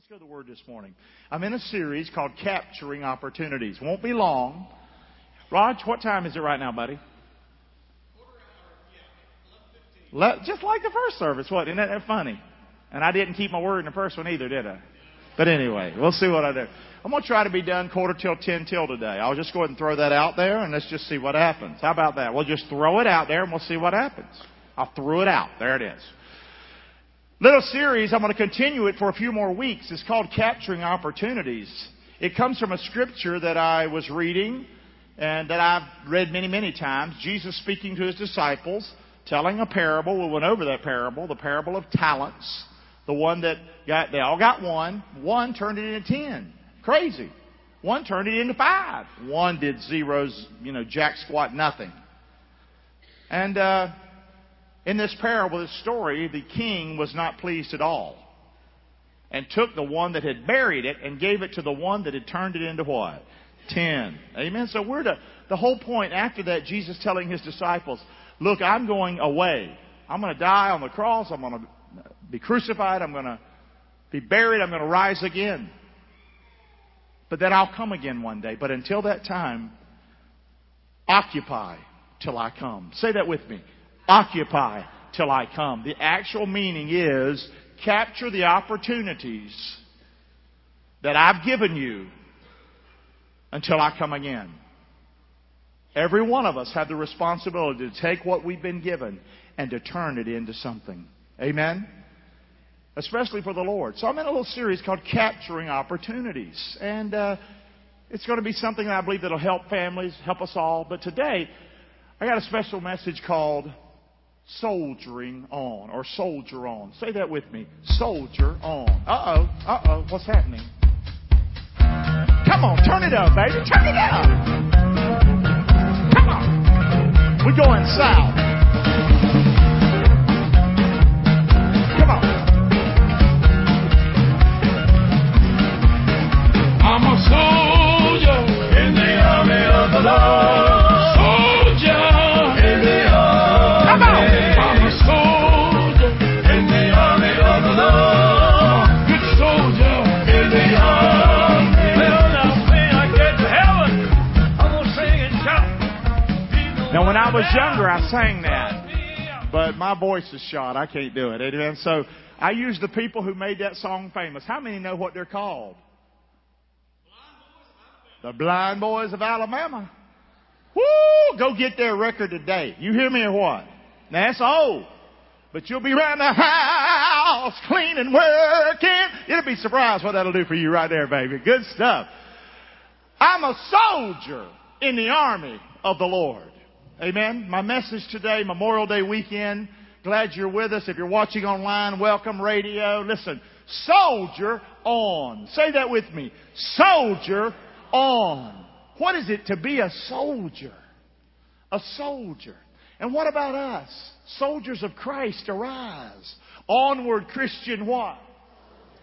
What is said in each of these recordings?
Let's go to the Word this morning. I'm in a series called Capturing Opportunities. Won't be long. Raj, what time is it right now, buddy? Let, just like the first service. What? Isn't that funny? And I didn't keep my word in the first one either, did I? But anyway, we'll see what I do. I'm going to try to be done quarter till ten till today. I'll just go ahead and throw that out there and let's just see what happens. How about that? We'll just throw it out there and we'll see what happens. I threw it out. There it is little series, I'm going to continue it for a few more weeks. It's called Capturing Opportunities. It comes from a scripture that I was reading and that I've read many, many times. Jesus speaking to his disciples, telling a parable. We went over that parable, the parable of talents. The one that got, they all got one. One turned it into ten. Crazy. One turned it into five. One did zeros, you know, jack squat nothing. And, uh, in this parable, this story, the king was not pleased at all. And took the one that had buried it and gave it to the one that had turned it into what? Ten. Amen. So we're to, the whole point after that, Jesus telling his disciples, look, I'm going away. I'm going to die on the cross. I'm going to be crucified. I'm going to be buried. I'm going to rise again. But then I'll come again one day. But until that time, occupy till I come. Say that with me. Occupy till I come. The actual meaning is capture the opportunities that I've given you until I come again. Every one of us have the responsibility to take what we've been given and to turn it into something. Amen? Especially for the Lord. So I'm in a little series called Capturing Opportunities. And uh, it's going to be something I believe that will help families, help us all. But today, I got a special message called soldiering on or soldier on. Say that with me. Soldier on. Uh oh. Uh oh. What's happening? Come on, turn it up, baby. Turn it up. Come on. We're going south. Come on. I'm a soldier in the army of the Lord. Younger, I sang that. But my voice is shot. I can't do it. Amen. So I use the people who made that song famous. How many know what they're called? The Blind Boys of Alabama. Woo! Go get their record today. You hear me or what? Now that's old. But you'll be around the house cleaning, working. You'll be surprised what that'll do for you right there, baby. Good stuff. I'm a soldier in the army of the Lord. Amen. My message today, Memorial Day weekend. Glad you're with us. If you're watching online, welcome radio. Listen, soldier on. Say that with me. Soldier on. What is it to be a soldier? A soldier. And what about us? Soldiers of Christ arise. Onward Christian what?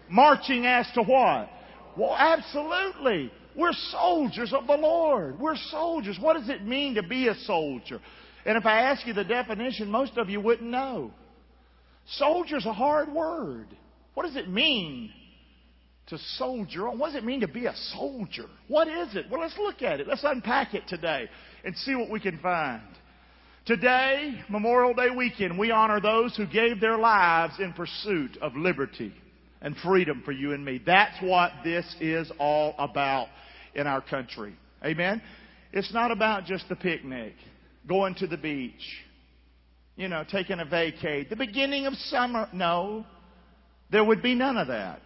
Marching as to what? Well, absolutely. We're soldiers of the Lord. We're soldiers. What does it mean to be a soldier? And if I ask you the definition, most of you wouldn't know. Soldier's a hard word. What does it mean to soldier What does it mean to be a soldier? What is it? Well, let's look at it. Let's unpack it today and see what we can find. Today, Memorial Day weekend, we honor those who gave their lives in pursuit of liberty and freedom for you and me. That's what this is all about in our country. Amen? It's not about just the picnic, going to the beach, you know, taking a vacay, the beginning of summer. No, there would be none of that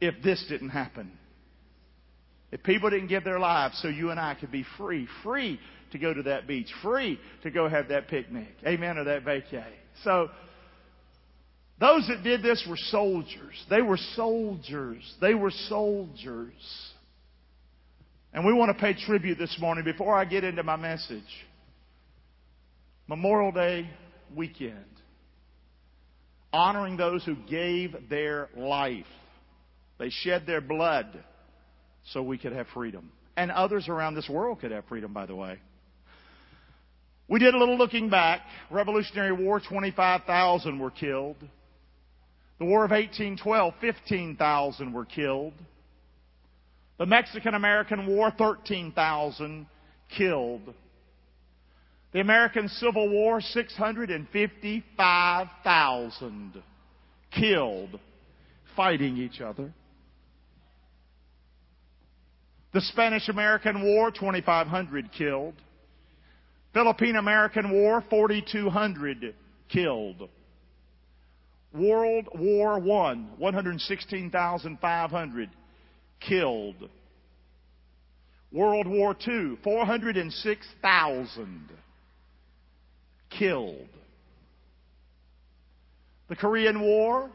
if this didn't happen. If people didn't give their lives so you and I could be free, free to go to that beach, free to go have that picnic, amen, or that vacay. So, those that did this were soldiers. They were soldiers. They were soldiers. And we want to pay tribute this morning before I get into my message. Memorial Day weekend. Honoring those who gave their life. They shed their blood so we could have freedom. And others around this world could have freedom, by the way. We did a little looking back. Revolutionary War, 25,000 were killed. The War of 1812, 15,000 were killed. The Mexican American War, 13,000 killed. The American Civil War, 655,000 killed fighting each other. The Spanish American War, 2,500 killed. Philippine American War, 4,200 killed. World War I, 116,500 killed. World War II, 406,000 killed. The Korean War,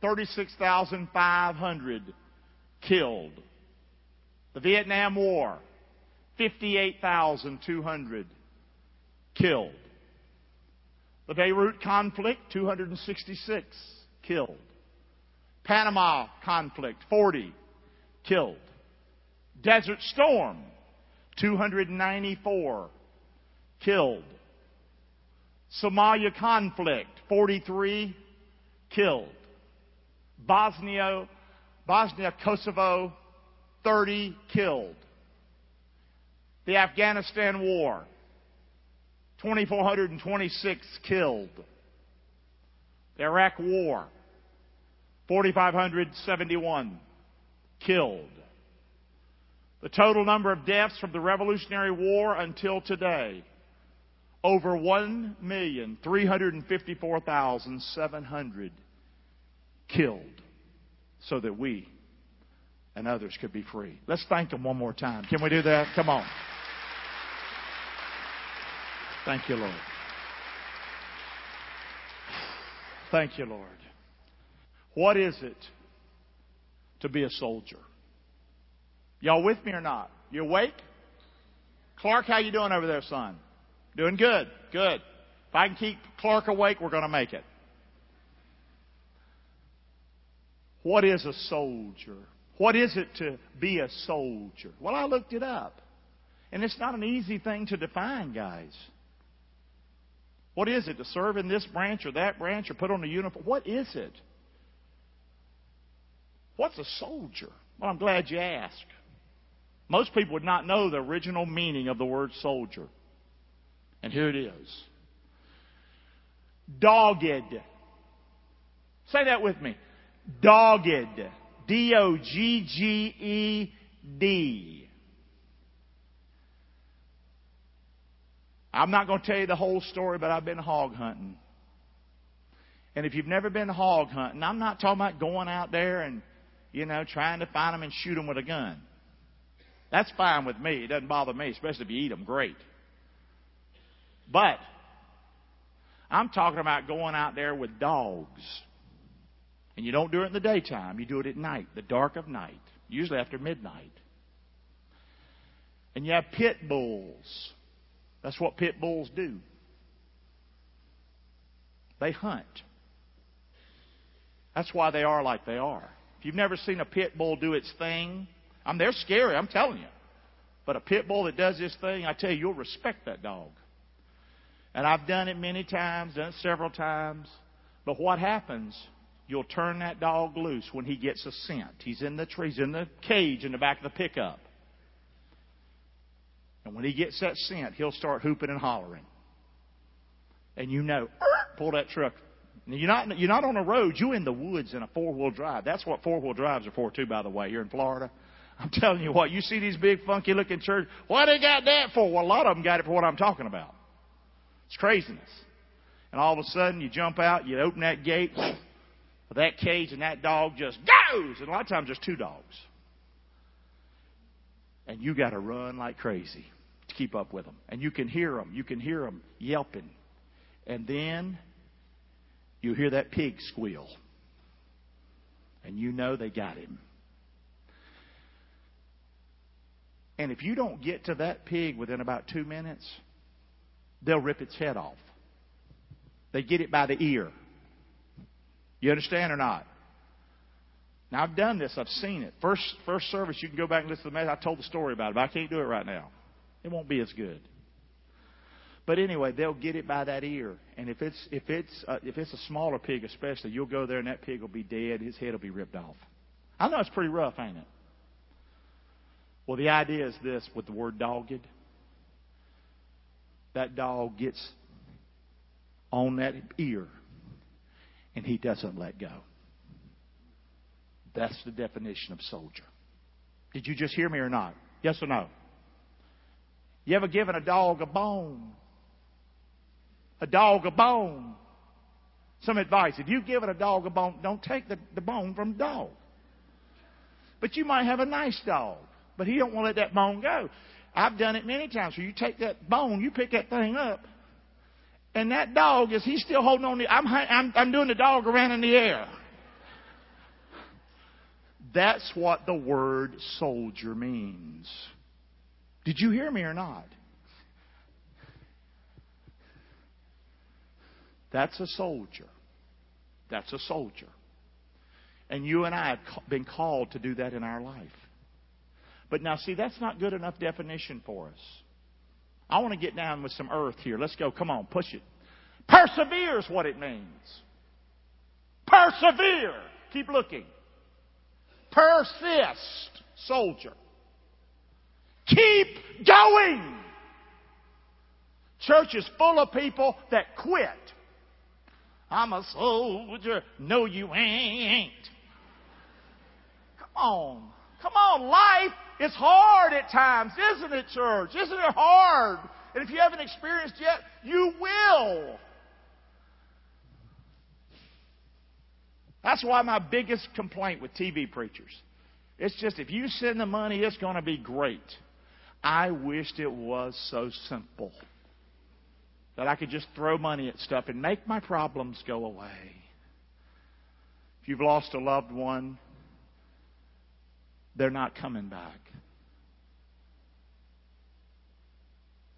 36,500 killed. The Vietnam War, 58,200 killed. The Beirut conflict, 266 killed. Panama conflict, 40 killed. Desert Storm, 294 killed. Somalia conflict, 43 killed. Bosnia, Bosnia, Kosovo, 30 killed. The Afghanistan War, 2,426 killed. The Iraq War, 4,571 killed. The total number of deaths from the Revolutionary War until today, over 1,354,700 killed so that we and others could be free. Let's thank them one more time. Can we do that? Come on. Thank you, Lord. Thank you, Lord. What is it to be a soldier? Y'all with me or not? You awake? Clark, how you doing over there, son? Doing good. Good. If I can keep Clark awake, we're going to make it. What is a soldier? What is it to be a soldier? Well, I looked it up. And it's not an easy thing to define, guys. What is it to serve in this branch or that branch or put on a uniform? What is it? What's a soldier? Well, I'm glad you asked. Most people would not know the original meaning of the word soldier. And here it is. Dogged. Say that with me. Dogged. D O G G E D. I'm not going to tell you the whole story, but I've been hog hunting. And if you've never been hog hunting, I'm not talking about going out there and, you know, trying to find them and shoot them with a gun. That's fine with me. It doesn't bother me, especially if you eat them. Great. But I'm talking about going out there with dogs. And you don't do it in the daytime, you do it at night, the dark of night, usually after midnight. And you have pit bulls. That's what pit bulls do. They hunt. That's why they are like they are. If you've never seen a pit bull do its thing, I mean, they're scary, I'm telling you. But a pit bull that does this thing, I tell you, you'll respect that dog. And I've done it many times, done it several times. But what happens? You'll turn that dog loose when he gets a scent. He's in the trees, in the cage in the back of the pickup. And when he gets that scent, he'll start hooping and hollering. And you know, pull that truck. You're not, you're not on a road, you're in the woods in a four wheel drive. That's what four wheel drives are for, too, by the way, here in Florida. I'm telling you what, you see these big, funky looking churches. Why they got that for? Well, a lot of them got it for what I'm talking about. It's craziness. And all of a sudden, you jump out, you open that gate that cage, and that dog just goes. And a lot of times, there's two dogs. And you got to run like crazy to keep up with them. And you can hear them. You can hear them yelping. And then you hear that pig squeal. And you know they got him. And if you don't get to that pig within about two minutes, they'll rip its head off. They get it by the ear. You understand or not? Now I've done this. I've seen it. First first service, you can go back and listen to the message. I told the story about it, but I can't do it right now. It won't be as good. But anyway, they'll get it by that ear, and if it's if it's uh, if it's a smaller pig, especially, you'll go there and that pig will be dead. His head will be ripped off. I know it's pretty rough, ain't it? Well, the idea is this: with the word dogged, that dog gets on that ear, and he doesn't let go. That's the definition of soldier. Did you just hear me or not? Yes or no? You ever given a dog a bone? A dog a bone. Some advice. If you've given a dog a bone, don't take the, the bone from the dog. But you might have a nice dog, but he don't want to let that bone go. I've done it many times. So you take that bone, you pick that thing up, and that dog is he's still holding on. To, I'm, I'm I'm doing the dog around in the air. That's what the word soldier means. Did you hear me or not? That's a soldier. That's a soldier. And you and I have been called to do that in our life. But now, see, that's not good enough definition for us. I want to get down with some earth here. Let's go. Come on, push it. Persevere is what it means. Persevere. Keep looking. Persist, soldier. Keep going. Church is full of people that quit. I'm a soldier. No, you ain't. Come on. Come on. Life is hard at times, isn't it, church? Isn't it hard? And if you haven't experienced yet, you will. That's why my biggest complaint with TV preachers. It's just if you send the money, it's going to be great. I wished it was so simple that I could just throw money at stuff and make my problems go away. If you've lost a loved one, they're not coming back.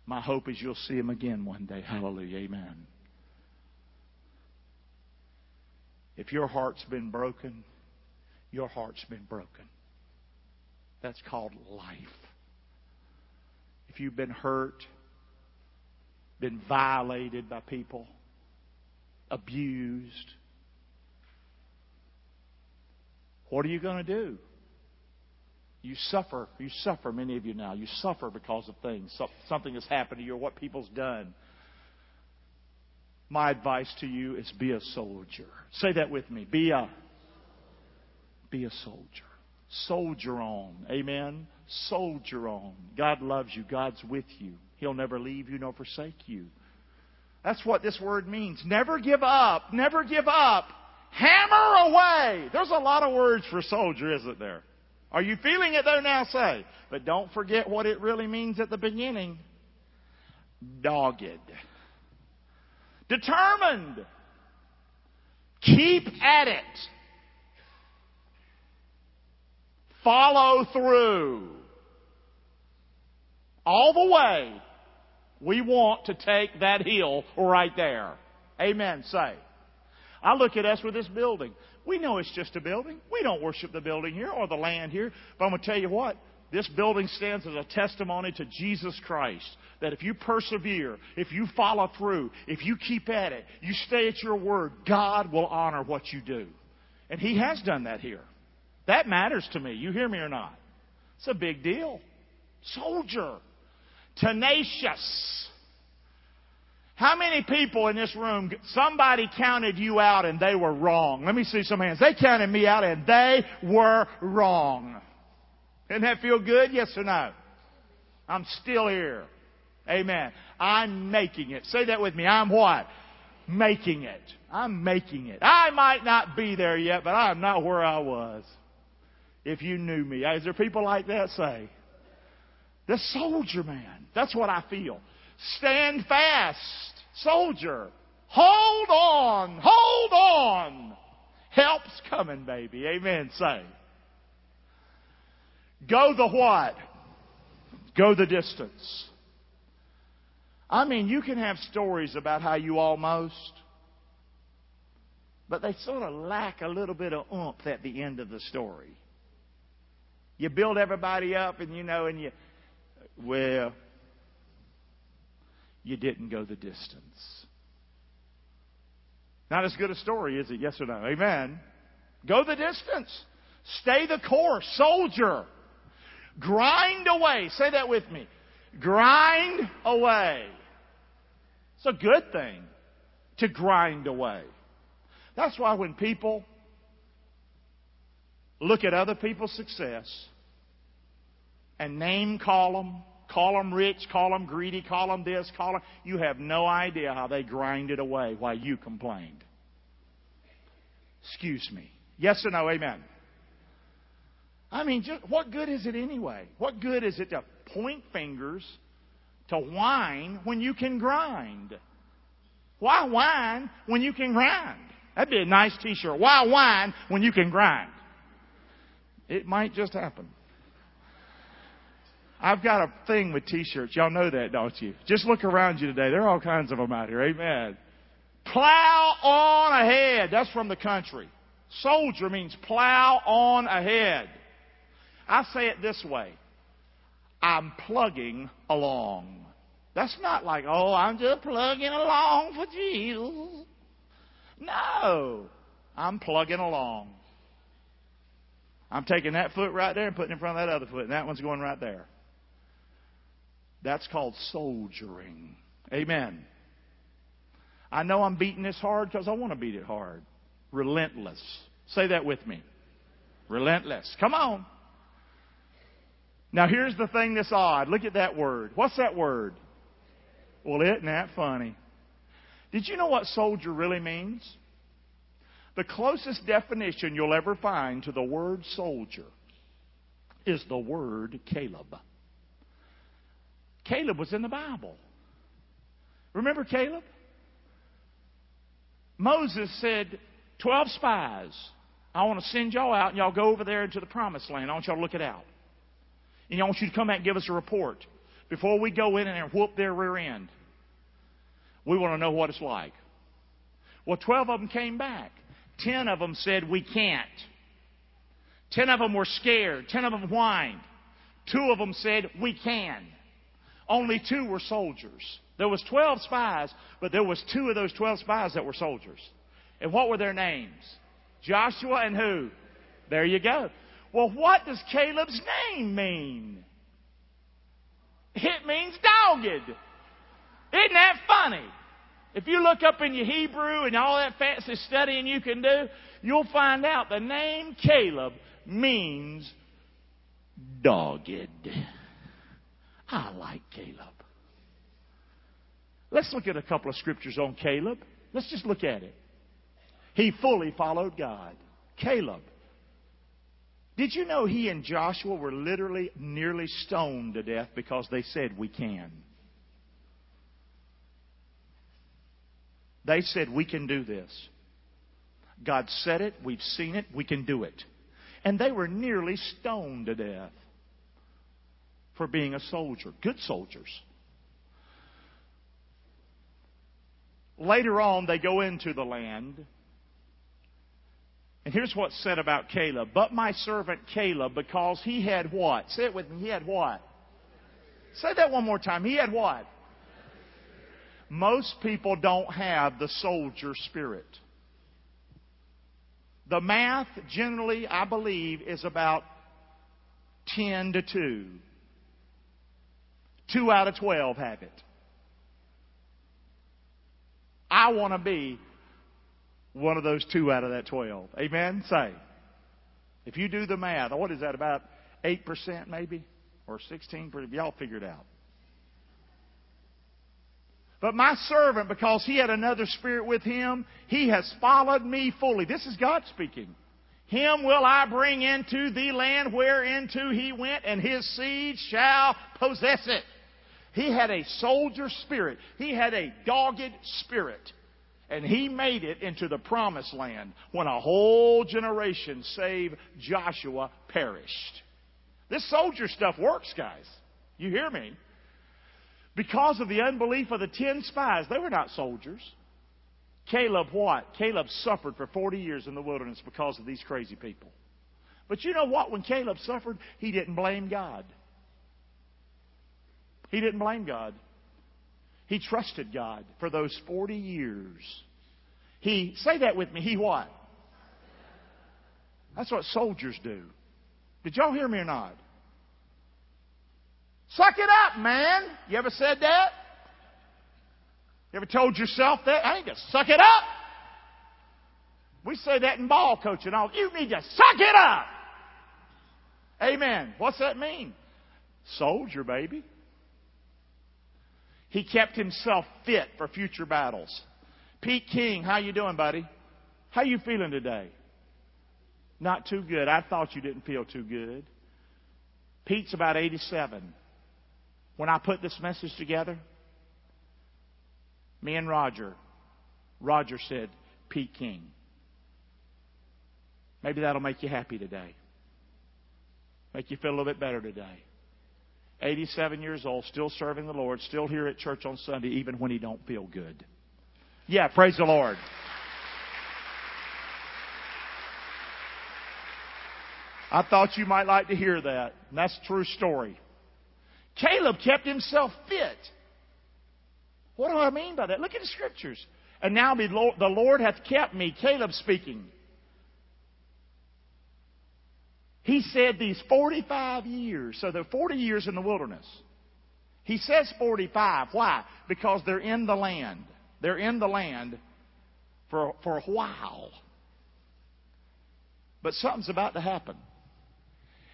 My hope is you'll see them again one day. Hallelujah. Amen. If your heart's been broken, your heart's been broken. That's called life. If you've been hurt, been violated by people, abused, what are you going to do? You suffer. You suffer, many of you now. You suffer because of things. Something has happened to you or what people's done. My advice to you is be a soldier. Say that with me. Be a be a soldier. Soldier on. Amen. Soldier on. God loves you. God's with you. He'll never leave you nor forsake you. That's what this word means. Never give up. Never give up. Hammer away. There's a lot of words for soldier, isn't there? Are you feeling it though now? Say. But don't forget what it really means at the beginning. Dogged. Determined. Keep at it. Follow through. All the way, we want to take that hill right there. Amen. Say. I look at us with this building. We know it's just a building. We don't worship the building here or the land here. But I'm going to tell you what. This building stands as a testimony to Jesus Christ. That if you persevere, if you follow through, if you keep at it, you stay at your word, God will honor what you do. And He has done that here. That matters to me. You hear me or not? It's a big deal. Soldier. Tenacious. How many people in this room, somebody counted you out and they were wrong? Let me see some hands. They counted me out and they were wrong. Doesn't that feel good? Yes or no? I'm still here. Amen. I'm making it. Say that with me. I'm what? Making it. I'm making it. I might not be there yet, but I'm not where I was. If you knew me. Is there people like that? Say. The soldier man. That's what I feel. Stand fast, soldier. Hold on. Hold on. Help's coming, baby. Amen. Say. Go the what? Go the distance. I mean, you can have stories about how you almost, but they sort of lack a little bit of oomph at the end of the story. You build everybody up and you know, and you, well, you didn't go the distance. Not as good a story, is it? Yes or no? Amen. Go the distance. Stay the course. Soldier. Grind away. Say that with me. Grind away. It's a good thing to grind away. That's why when people look at other people's success and name call them, call them rich, call them greedy, call them this, call them, you have no idea how they grinded away while you complained. Excuse me. Yes or no? Amen. I mean, just, what good is it anyway? What good is it to point fingers, to whine when you can grind? Why whine when you can grind? That'd be a nice t-shirt. Why whine when you can grind? It might just happen. I've got a thing with t-shirts. Y'all know that, don't you? Just look around you today. There are all kinds of them out here. Amen. Plow on ahead. That's from the country. Soldier means plow on ahead. I say it this way. I'm plugging along. That's not like, oh, I'm just plugging along for Jesus. No. I'm plugging along. I'm taking that foot right there and putting it in front of that other foot, and that one's going right there. That's called soldiering. Amen. I know I'm beating this hard because I want to beat it hard. Relentless. Say that with me. Relentless. Come on. Now here's the thing that's odd. Look at that word. What's that word? Well, isn't that funny? Did you know what soldier really means? The closest definition you'll ever find to the word soldier is the word Caleb. Caleb was in the Bible. Remember Caleb? Moses said, 12 spies. I want to send y'all out and y'all go over there into the promised land. I want y'all to look it out. And I want you to come back and give us a report before we go in and whoop their rear end. We want to know what it's like. Well, 12 of them came back. 10 of them said, We can't. 10 of them were scared. 10 of them whined. Two of them said, We can. Only two were soldiers. There was 12 spies, but there was two of those 12 spies that were soldiers. And what were their names? Joshua and who? There you go. Well, what does Caleb's name mean? It means dogged. Isn't that funny? If you look up in your Hebrew and all that fancy studying you can do, you'll find out the name Caleb means dogged. I like Caleb. Let's look at a couple of scriptures on Caleb. Let's just look at it. He fully followed God. Caleb. Did you know he and Joshua were literally nearly stoned to death because they said, We can? They said, We can do this. God said it, we've seen it, we can do it. And they were nearly stoned to death for being a soldier. Good soldiers. Later on, they go into the land. And here's what's said about Caleb. But my servant Caleb, because he had what? Say it with me. He had what? Say that one more time. He had what? Most people don't have the soldier spirit. The math generally, I believe, is about 10 to 2. 2 out of 12 have it. I want to be one of those two out of that 12. Amen? Say. If you do the math, what is that, about 8% maybe? Or 16%? Y'all figure it out. But my servant, because he had another spirit with him, he has followed me fully. This is God speaking. Him will I bring into the land whereinto he went, and his seed shall possess it. He had a soldier spirit. He had a dogged spirit. And he made it into the promised land when a whole generation, save Joshua, perished. This soldier stuff works, guys. You hear me? Because of the unbelief of the ten spies, they were not soldiers. Caleb what? Caleb suffered for 40 years in the wilderness because of these crazy people. But you know what? When Caleb suffered, he didn't blame God. He didn't blame God. He trusted God for those 40 years. He, say that with me, he what? That's what soldiers do. Did y'all hear me or not? Suck it up, man. You ever said that? You ever told yourself that? I need to suck it up. We say that in ball coaching. All you need to suck it up. Amen. What's that mean? Soldier, baby. He kept himself fit for future battles. Pete King, how you doing, buddy? How you feeling today? Not too good. I thought you didn't feel too good. Pete's about 87. When I put this message together, me and Roger, Roger said, Pete King. Maybe that'll make you happy today. Make you feel a little bit better today. 87 years old, still serving the Lord, still here at church on Sunday, even when he don't feel good. Yeah, praise the Lord. I thought you might like to hear that. And that's a true story. Caleb kept himself fit. What do I mean by that? Look at the scriptures. And now the Lord hath kept me, Caleb speaking. He said these 45 years. So they're 40 years in the wilderness. He says 45. Why? Because they're in the land. They're in the land for, for a while. But something's about to happen.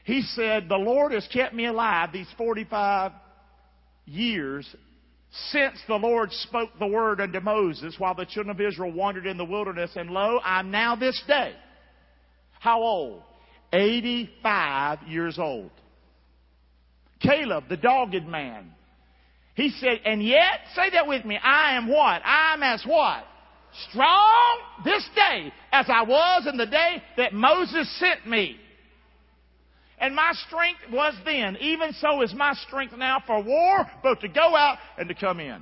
He said, The Lord has kept me alive these 45 years since the Lord spoke the word unto Moses while the children of Israel wandered in the wilderness. And lo, I'm now this day. How old? 85 years old. Caleb, the dogged man. He said, and yet, say that with me, I am what? I am as what? Strong this day as I was in the day that Moses sent me. And my strength was then. Even so is my strength now for war, both to go out and to come in.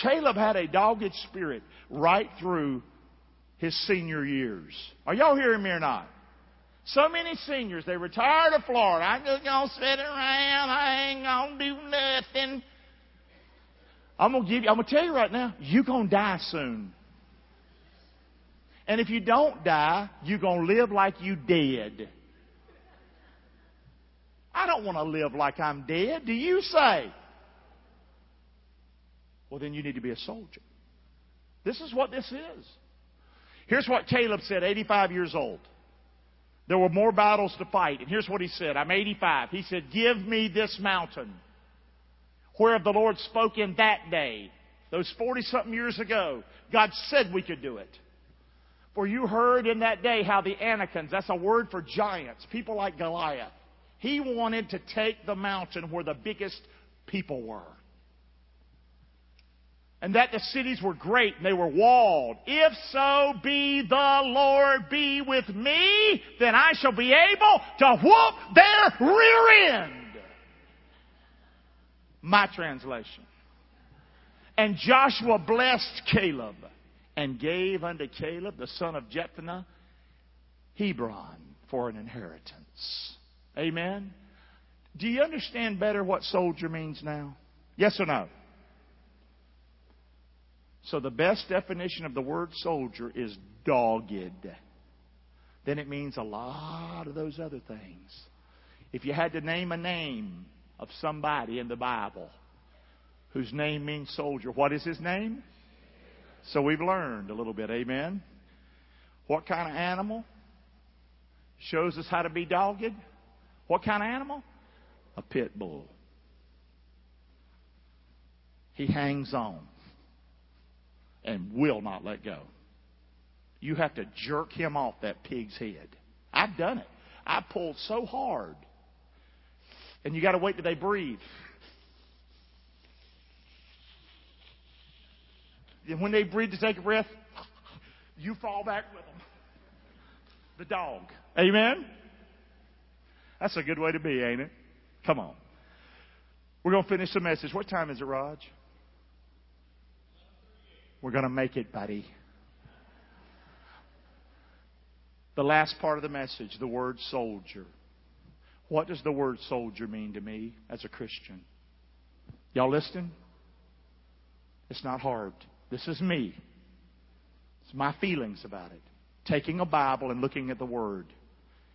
Caleb had a dogged spirit right through his senior years. Are y'all hearing me or not? So many seniors, they retired to Florida. I'm just gonna sit around. I ain't gonna do nothing. I'm gonna give you, I'm gonna tell you right now, you're gonna die soon. And if you don't die, you're gonna live like you dead. I don't want to live like I'm dead. Do you say? Well, then you need to be a soldier. This is what this is. Here's what Caleb said, 85 years old. There were more battles to fight. And here's what he said. I'm 85. He said, Give me this mountain whereof the Lord spoke in that day. Those 40 something years ago. God said we could do it. For you heard in that day how the Anakims, that's a word for giants, people like Goliath. He wanted to take the mountain where the biggest people were and that the cities were great and they were walled. If so be the Lord be with me, then I shall be able to whoop their rear end. My translation. And Joshua blessed Caleb and gave unto Caleb, the son of Jephunneh, Hebron for an inheritance. Amen. Do you understand better what soldier means now? Yes or no? So the best definition of the word soldier is dogged. Then it means a lot of those other things. If you had to name a name of somebody in the Bible whose name means soldier, what is his name? So we've learned a little bit, amen? What kind of animal shows us how to be dogged? What kind of animal? A pit bull. He hangs on and will not let go. You have to jerk him off that pig's head. I've done it. I pulled so hard. And you got to wait till they breathe. And when they breathe to take a breath, you fall back with them. The dog. Amen? That's a good way to be, ain't it? Come on. We're going to finish the message. What time is it, Raj? We're going to make it, buddy. The last part of the message, the word soldier. What does the word soldier mean to me as a Christian? Y'all listening? It's not hard. This is me. It's my feelings about it. Taking a Bible and looking at the Word.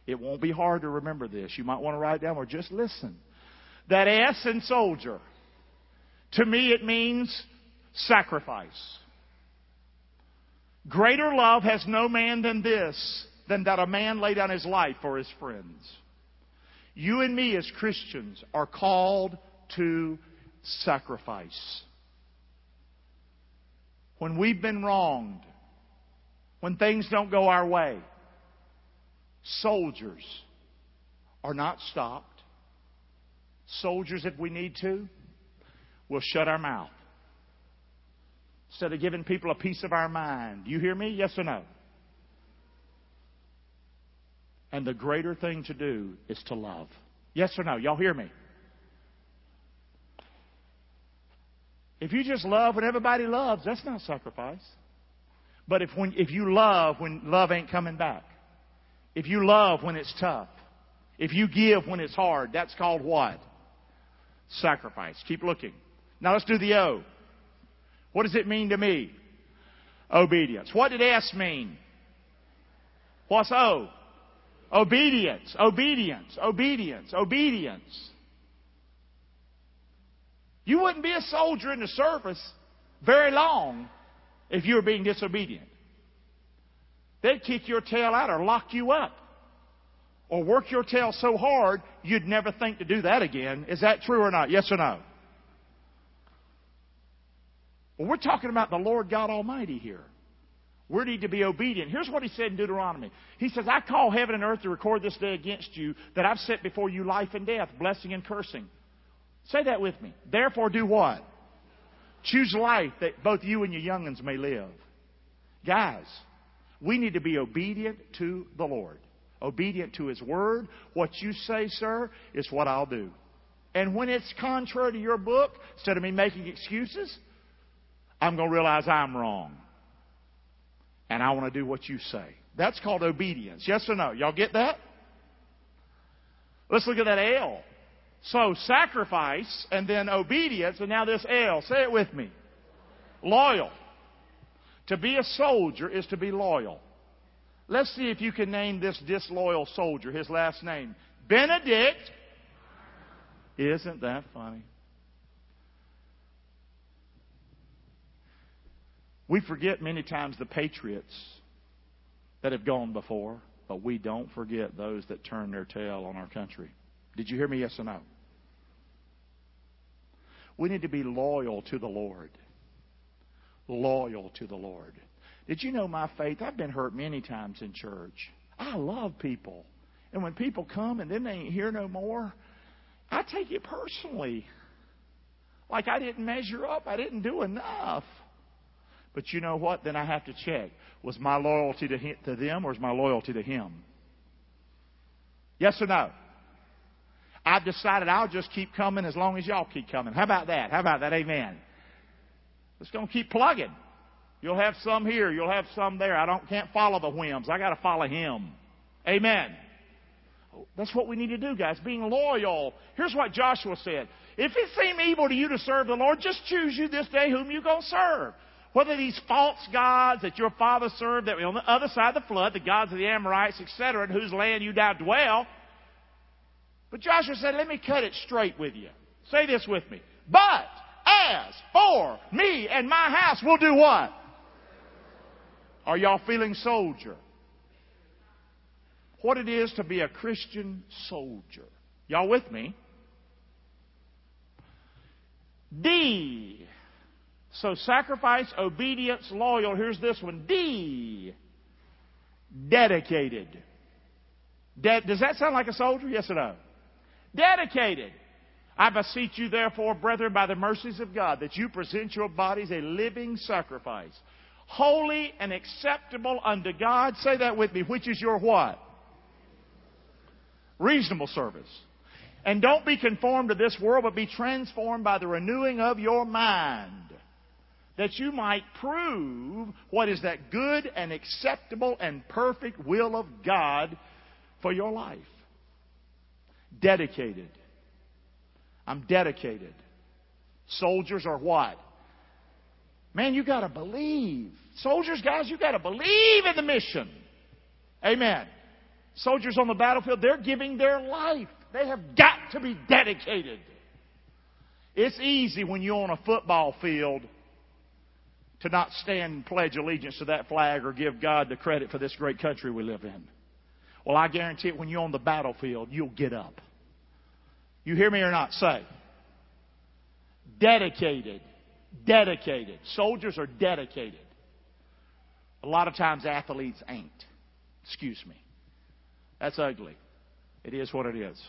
It won't be hard to remember this. You might want to write it down or just listen. That S in soldier, to me it means sacrifice. Greater love has no man than this, than that a man lay down his life for his friends. You and me as Christians are called to sacrifice. When we've been wronged, when things don't go our way, soldiers are not stopped. Soldiers, if we need to, will shut our mouth. Instead of giving people a piece of our mind. You hear me? Yes or no? And the greater thing to do is to love. Yes or no? Y'all hear me? If you just love when everybody loves, that's not sacrifice. But if when if you love when love ain't coming back, if you love when it's tough, if you give when it's hard, that's called what? Sacrifice. Keep looking. Now let's do the O. What does it mean to me? Obedience. What did S mean? What's O? Obedience, obedience, obedience, obedience. You wouldn't be a soldier in the service very long if you were being disobedient. They'd kick your tail out or lock you up. Or work your tail so hard you'd never think to do that again. Is that true or not? Yes or no? Well, we're talking about the Lord God Almighty here. We need to be obedient. Here's what he said in Deuteronomy. He says, I call heaven and earth to record this day against you that I've set before you life and death, blessing and cursing. Say that with me. Therefore, do what? Choose life that both you and your youngins may live. Guys, we need to be obedient to the Lord, obedient to His Word. What you say, sir, is what I'll do. And when it's contrary to your book, instead of me making excuses, I'm going to realize I'm wrong. And I want to do what you say. That's called obedience. Yes or no? Y'all get that? Let's look at that L. So sacrifice and then obedience and now this L. Say it with me. Loyal. To be a soldier is to be loyal. Let's see if you can name this disloyal soldier, his last name. Benedict. Isn't that funny? We forget many times the patriots that have gone before, but we don't forget those that turn their tail on our country. Did you hear me? Yes or no? We need to be loyal to the Lord. Loyal to the Lord. Did you know my faith? I've been hurt many times in church. I love people. And when people come and then they ain't here no more, I take it personally. Like I didn't measure up, I didn't do enough. But you know what? Then I have to check. Was my loyalty to, him, to them or is my loyalty to Him? Yes or no? I've decided I'll just keep coming as long as y'all keep coming. How about that? How about that? Amen. It's going to keep plugging. You'll have some here. You'll have some there. I don't can't follow the whims. I got to follow Him. Amen. That's what we need to do, guys. Being loyal. Here's what Joshua said. If it seem evil to you to serve the Lord, just choose you this day whom you're going to serve. Whether these false gods that your father served that were on the other side of the flood, the gods of the Amorites, etc., in whose land you now dwell. But Joshua said, let me cut it straight with you. Say this with me. But as for me and my house, we'll do what? Are y'all feeling soldier? What it is to be a Christian soldier. Y'all with me? D. So sacrifice, obedience, loyal. Here's this one. D. Dedicated. De- does that sound like a soldier? Yes or no? Dedicated. I beseech you therefore, brethren, by the mercies of God, that you present your bodies a living sacrifice, holy and acceptable unto God. Say that with me, which is your what? Reasonable service. And don't be conformed to this world, but be transformed by the renewing of your mind that you might prove what is that good and acceptable and perfect will of God for your life. Dedicated. I'm dedicated. Soldiers are what? Man, you got to believe. Soldiers, guys, you got to believe in the mission. Amen. Soldiers on the battlefield, they're giving their life. They have got to be dedicated. It's easy when you're on a football field to not stand and pledge allegiance to that flag or give God the credit for this great country we live in. Well, I guarantee it, when you're on the battlefield, you'll get up. You hear me or not? Say. Dedicated. Dedicated. Soldiers are dedicated. A lot of times athletes ain't. Excuse me. That's ugly. It is what it is.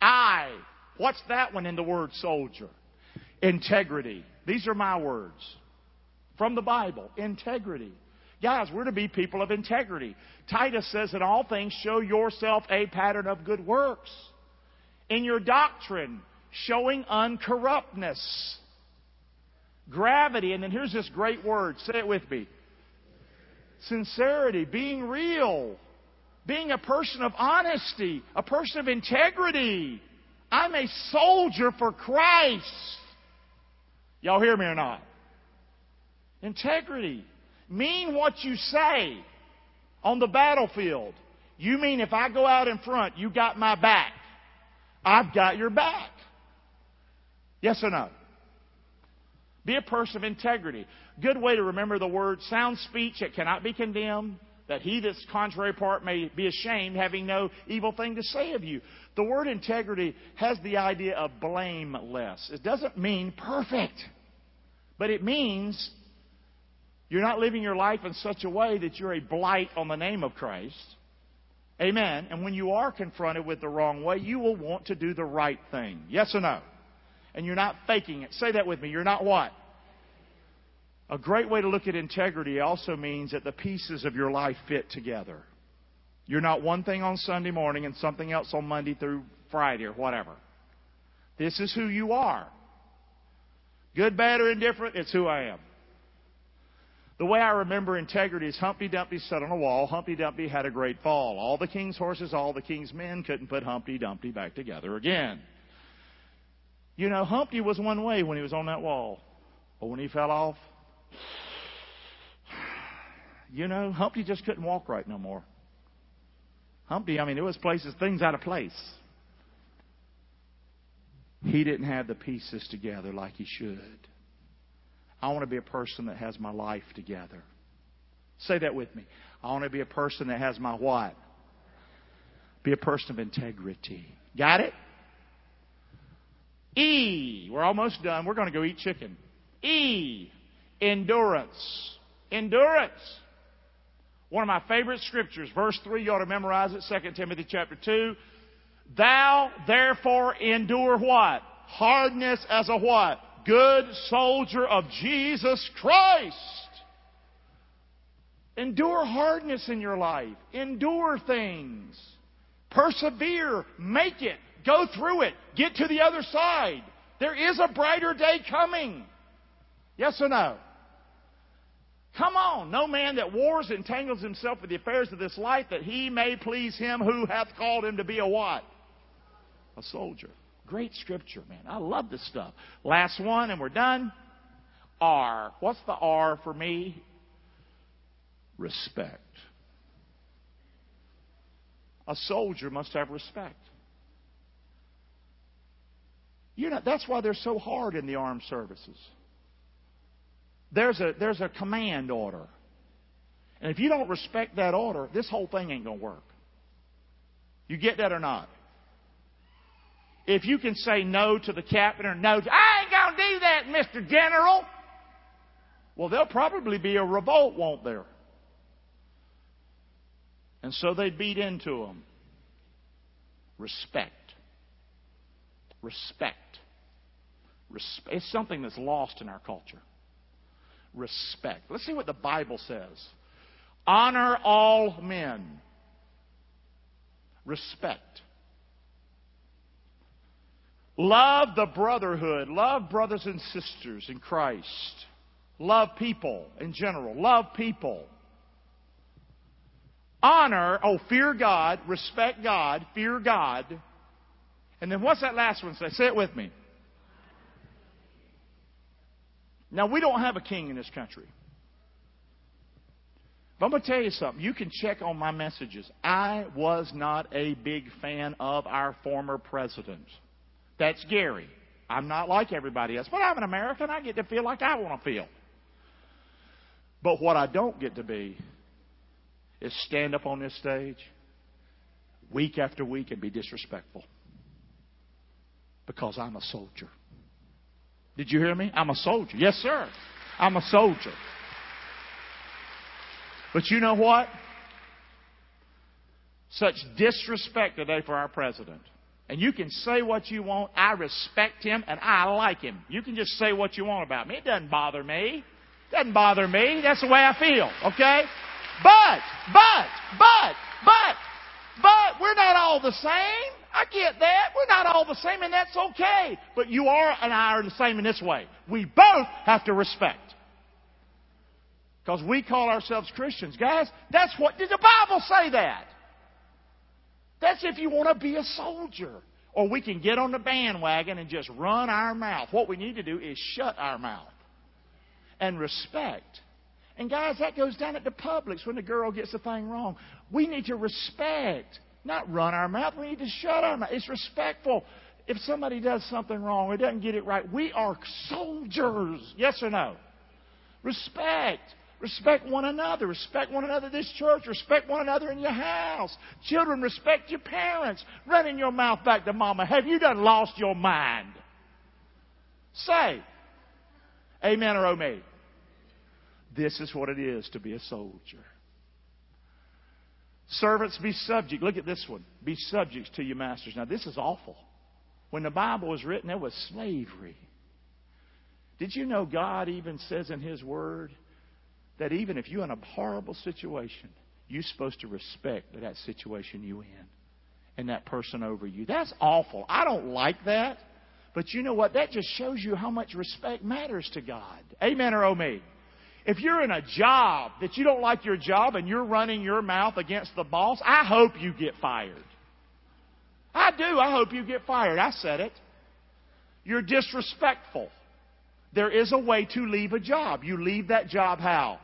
I. What's that one in the word soldier? Integrity. These are my words from the Bible. Integrity. Guys, we're to be people of integrity. Titus says, in all things, show yourself a pattern of good works. In your doctrine, showing uncorruptness. Gravity, and then here's this great word. Say it with me. Sincerity, being real, being a person of honesty, a person of integrity. I'm a soldier for Christ. Y'all hear me or not? Integrity. Mean what you say on the battlefield. You mean if I go out in front, you got my back. I've got your back. Yes or no? Be a person of integrity. Good way to remember the word sound speech that cannot be condemned, that he that's contrary part may be ashamed, having no evil thing to say of you. The word integrity has the idea of blameless. It doesn't mean perfect, but it means you're not living your life in such a way that you're a blight on the name of Christ. Amen. And when you are confronted with the wrong way, you will want to do the right thing. Yes or no? And you're not faking it. Say that with me. You're not what? A great way to look at integrity also means that the pieces of your life fit together. You're not one thing on Sunday morning and something else on Monday through Friday or whatever. This is who you are. Good, bad, or indifferent, it's who I am. The way I remember integrity is Humpty Dumpty sat on a wall. Humpty Dumpty had a great fall. All the king's horses, all the king's men couldn't put Humpty Dumpty back together again. You know, Humpty was one way when he was on that wall. But when he fell off, you know, Humpty just couldn't walk right no more. Humpty, I mean, it was places, things out of place. He didn't have the pieces together like he should. I want to be a person that has my life together. Say that with me. I want to be a person that has my what? Be a person of integrity. Got it? E. We're almost done. We're going to go eat chicken. E. Endurance. Endurance. One of my favorite scriptures, verse 3, you ought to memorize it, 2 Timothy chapter 2. Thou therefore endure what? Hardness as a what? Good soldier of Jesus Christ. Endure hardness in your life. Endure things. Persevere. Make it. Go through it. Get to the other side. There is a brighter day coming. Yes or no? Come on. No man that wars entangles himself with the affairs of this life that he may please him who hath called him to be a what? A soldier. Great scripture, man. I love this stuff. Last one, and we're done. R. What's the R for me? Respect. A soldier must have respect. You know, that's why they're so hard in the armed services. There's a, there's a command order. And if you don't respect that order, this whole thing ain't going to work. You get that or not? If you can say no to the captain or no, to, I ain't going to do that, Mr. General. Well, there'll probably be a revolt, won't there? And so they beat into them. Respect. Respect. Respect. It's something that's lost in our culture. Respect. Let's see what the Bible says. Honor all men. Respect. Love the brotherhood. Love brothers and sisters in Christ. Love people in general. Love people. Honor, oh, fear God, respect God, fear God. And then what's that last one say? Say it with me. Now, we don't have a king in this country. But I'm going to tell you something. You can check on my messages. I was not a big fan of our former president. That's Gary. I'm not like everybody else, but I'm an American. I get to feel like I want to feel. But what I don't get to be is stand up on this stage week after week and be disrespectful. Because I'm a soldier. Did you hear me? I'm a soldier. Yes, sir. I'm a soldier. But you know what? Such disrespect today for our president. And you can say what you want. I respect him and I like him. You can just say what you want about me. It doesn't bother me. It doesn't bother me. That's the way I feel. Okay? But, but, but, but, but, we're not all the same. I get that. We're not all the same, and that's okay. But you are and I are the same in this way. We both have to respect. Because we call ourselves Christians. Guys, that's what, did the Bible say that? That's if you want to be a soldier. Or we can get on the bandwagon and just run our mouth. What we need to do is shut our mouth and respect. And guys, that goes down at the Publix when the girl gets the thing wrong. We need to respect, not run our mouth. We need to shut our mouth. It's respectful. If somebody does something wrong or doesn't get it right, we are soldiers. Yes or no? Respect. Respect one another. Respect one another this church. Respect one another in your house. Children, respect your parents. Running your mouth back to mama. Have you done lost your mind? Say, Amen or oh. This is what it is to be a soldier. Servants, be subject. Look at this one. Be subjects to your masters. Now, this is awful. When the Bible was written, there was slavery. Did you know God even says in His Word that even if you're in a horrible situation, you're supposed to respect that situation you're in and that person over you. That's awful. I don't like that. But you know what? That just shows you how much respect matters to God. Amen or oh me. If you're in a job that you don't like your job and you're running your mouth against the boss, I hope you get fired. I do. I hope you get fired. I said it. You're disrespectful. There is a way to leave a job. You leave that job how?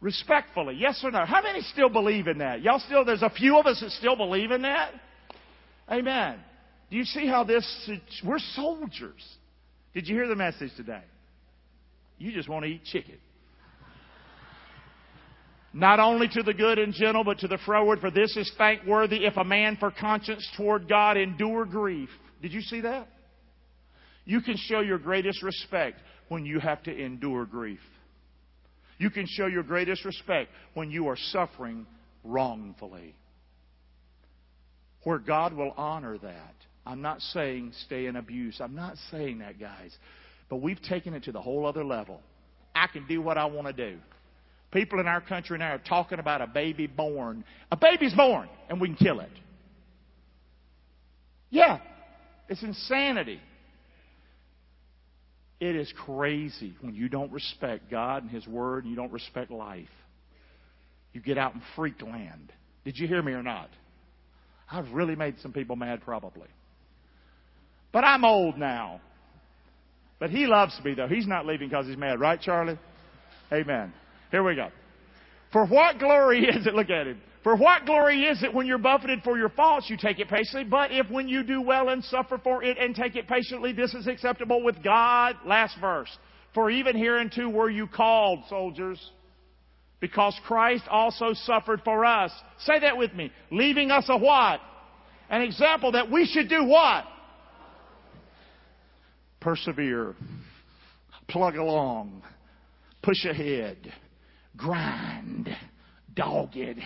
Respectfully. Yes or no? How many still believe in that? Y'all still, there's a few of us that still believe in that? Amen. Do you see how this, we're soldiers. Did you hear the message today? You just want to eat chicken. Not only to the good and gentle, but to the froward, for this is thankworthy if a man for conscience toward God endure grief. Did you see that? You can show your greatest respect when you have to endure grief. You can show your greatest respect when you are suffering wrongfully. Where God will honor that. I'm not saying stay in abuse. I'm not saying that, guys. But we've taken it to the whole other level. I can do what I want to do. People in our country now are talking about a baby born. A baby's born, and we can kill it. Yeah, it's insanity. It is crazy when you don't respect God and His Word and you don't respect life. You get out in freak land. Did you hear me or not? I've really made some people mad, probably. But I'm old now. But he loves me, though. He's not leaving because he's mad, right, Charlie? Amen. Here we go. For what glory is it? Look at him. For what glory is it when you're buffeted for your faults, you take it patiently? But if when you do well and suffer for it and take it patiently, this is acceptable with God. Last verse. For even hereunto were you called, soldiers, because Christ also suffered for us. Say that with me. Leaving us a what? An example that we should do what? Persevere. Plug along. Push ahead. Grind. Dogged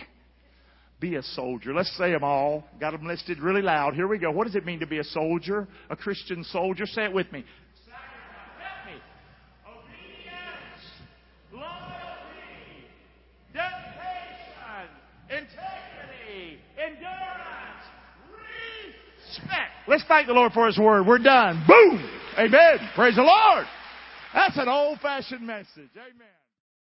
be a soldier. Let's say them all. Got them listed really loud. Here we go. What does it mean to be a soldier? A Christian soldier? Say it with me. Integrity. Endurance. Respect. Let's thank the Lord for His Word. We're done. Boom. Amen. Praise the Lord. That's an old fashioned message. Amen.